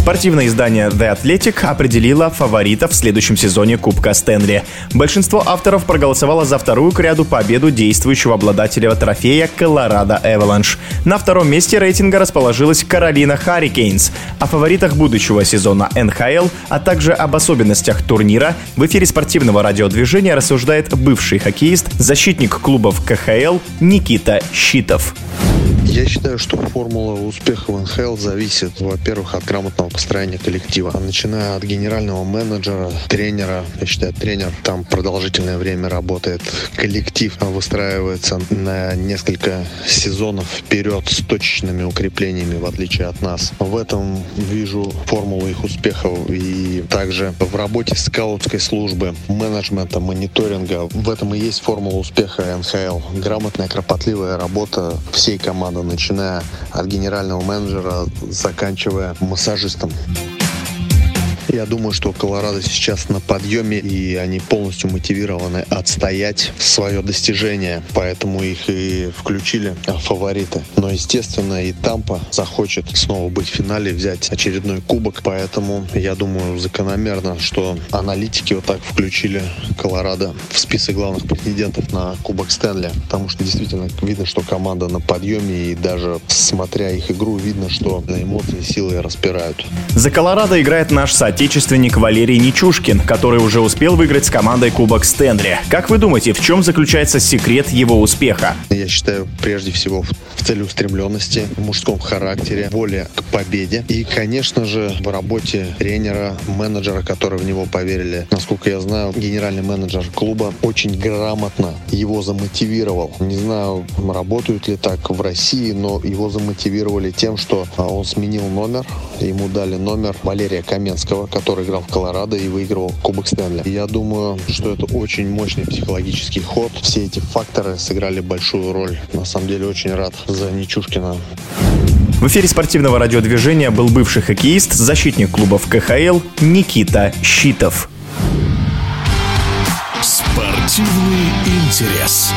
Спортивное издание The Athletic определило фаворита в следующем сезоне Кубка Стэнли. Большинство авторов проголосовало за вторую к ряду победу действующего обладателя трофея Колорадо Эваланш. На втором месте рейтинга расположилась Каролина Харрикейнс. О фаворитах будущего сезона НХЛ, а также об особенностях турнира в эфире спортивного радиодвижения рассуждает бывший хоккеист, защитник клубов КХЛ Никита Щитов. Я считаю, что формула успеха в НХЛ зависит, во-первых, от грамотного построения коллектива. Начиная от генерального менеджера, тренера. Я считаю, тренер там продолжительное время работает. Коллектив выстраивается на несколько сезонов вперед с точечными укреплениями, в отличие от нас. В этом вижу формулу их успехов. И также в работе скаутской службы, менеджмента, мониторинга. В этом и есть формула успеха НХЛ. Грамотная, кропотливая работа всей команды начиная от генерального менеджера, заканчивая массажистом. Я думаю, что Колорадо сейчас на подъеме, и они полностью мотивированы отстоять свое достижение, поэтому их и включили фавориты. Но, естественно, и Тампа захочет снова быть в финале, взять очередной кубок, поэтому я думаю закономерно, что аналитики вот так включили Колорадо в список главных претендентов на Кубок Стэнли, потому что действительно видно, что команда на подъеме, и даже смотря их игру, видно, что эмоции силы распирают. За Колорадо играет наш сайт соотечественник Валерий Нечушкин, который уже успел выиграть с командой Кубок Стэнли. Как вы думаете, в чем заключается секрет его успеха? Я считаю, прежде всего, в целеустремленности, в мужском характере, воле к победе и, конечно же, в работе тренера, менеджера, которые в него поверили. Насколько я знаю, генеральный менеджер клуба очень грамотно его замотивировал. Не знаю, работают ли так в России, но его замотивировали тем, что а, он сменил номер, ему дали номер Валерия Каменского, который играл в Колорадо и выигрывал Кубок Стэнли. Я думаю, что это очень мощный психологический ход. Все эти факторы сыграли большую роль. На самом деле очень рад за Нечушкина. В эфире спортивного радиодвижения был бывший хоккеист, защитник клубов КХЛ Никита Щитов. Спортивный интерес.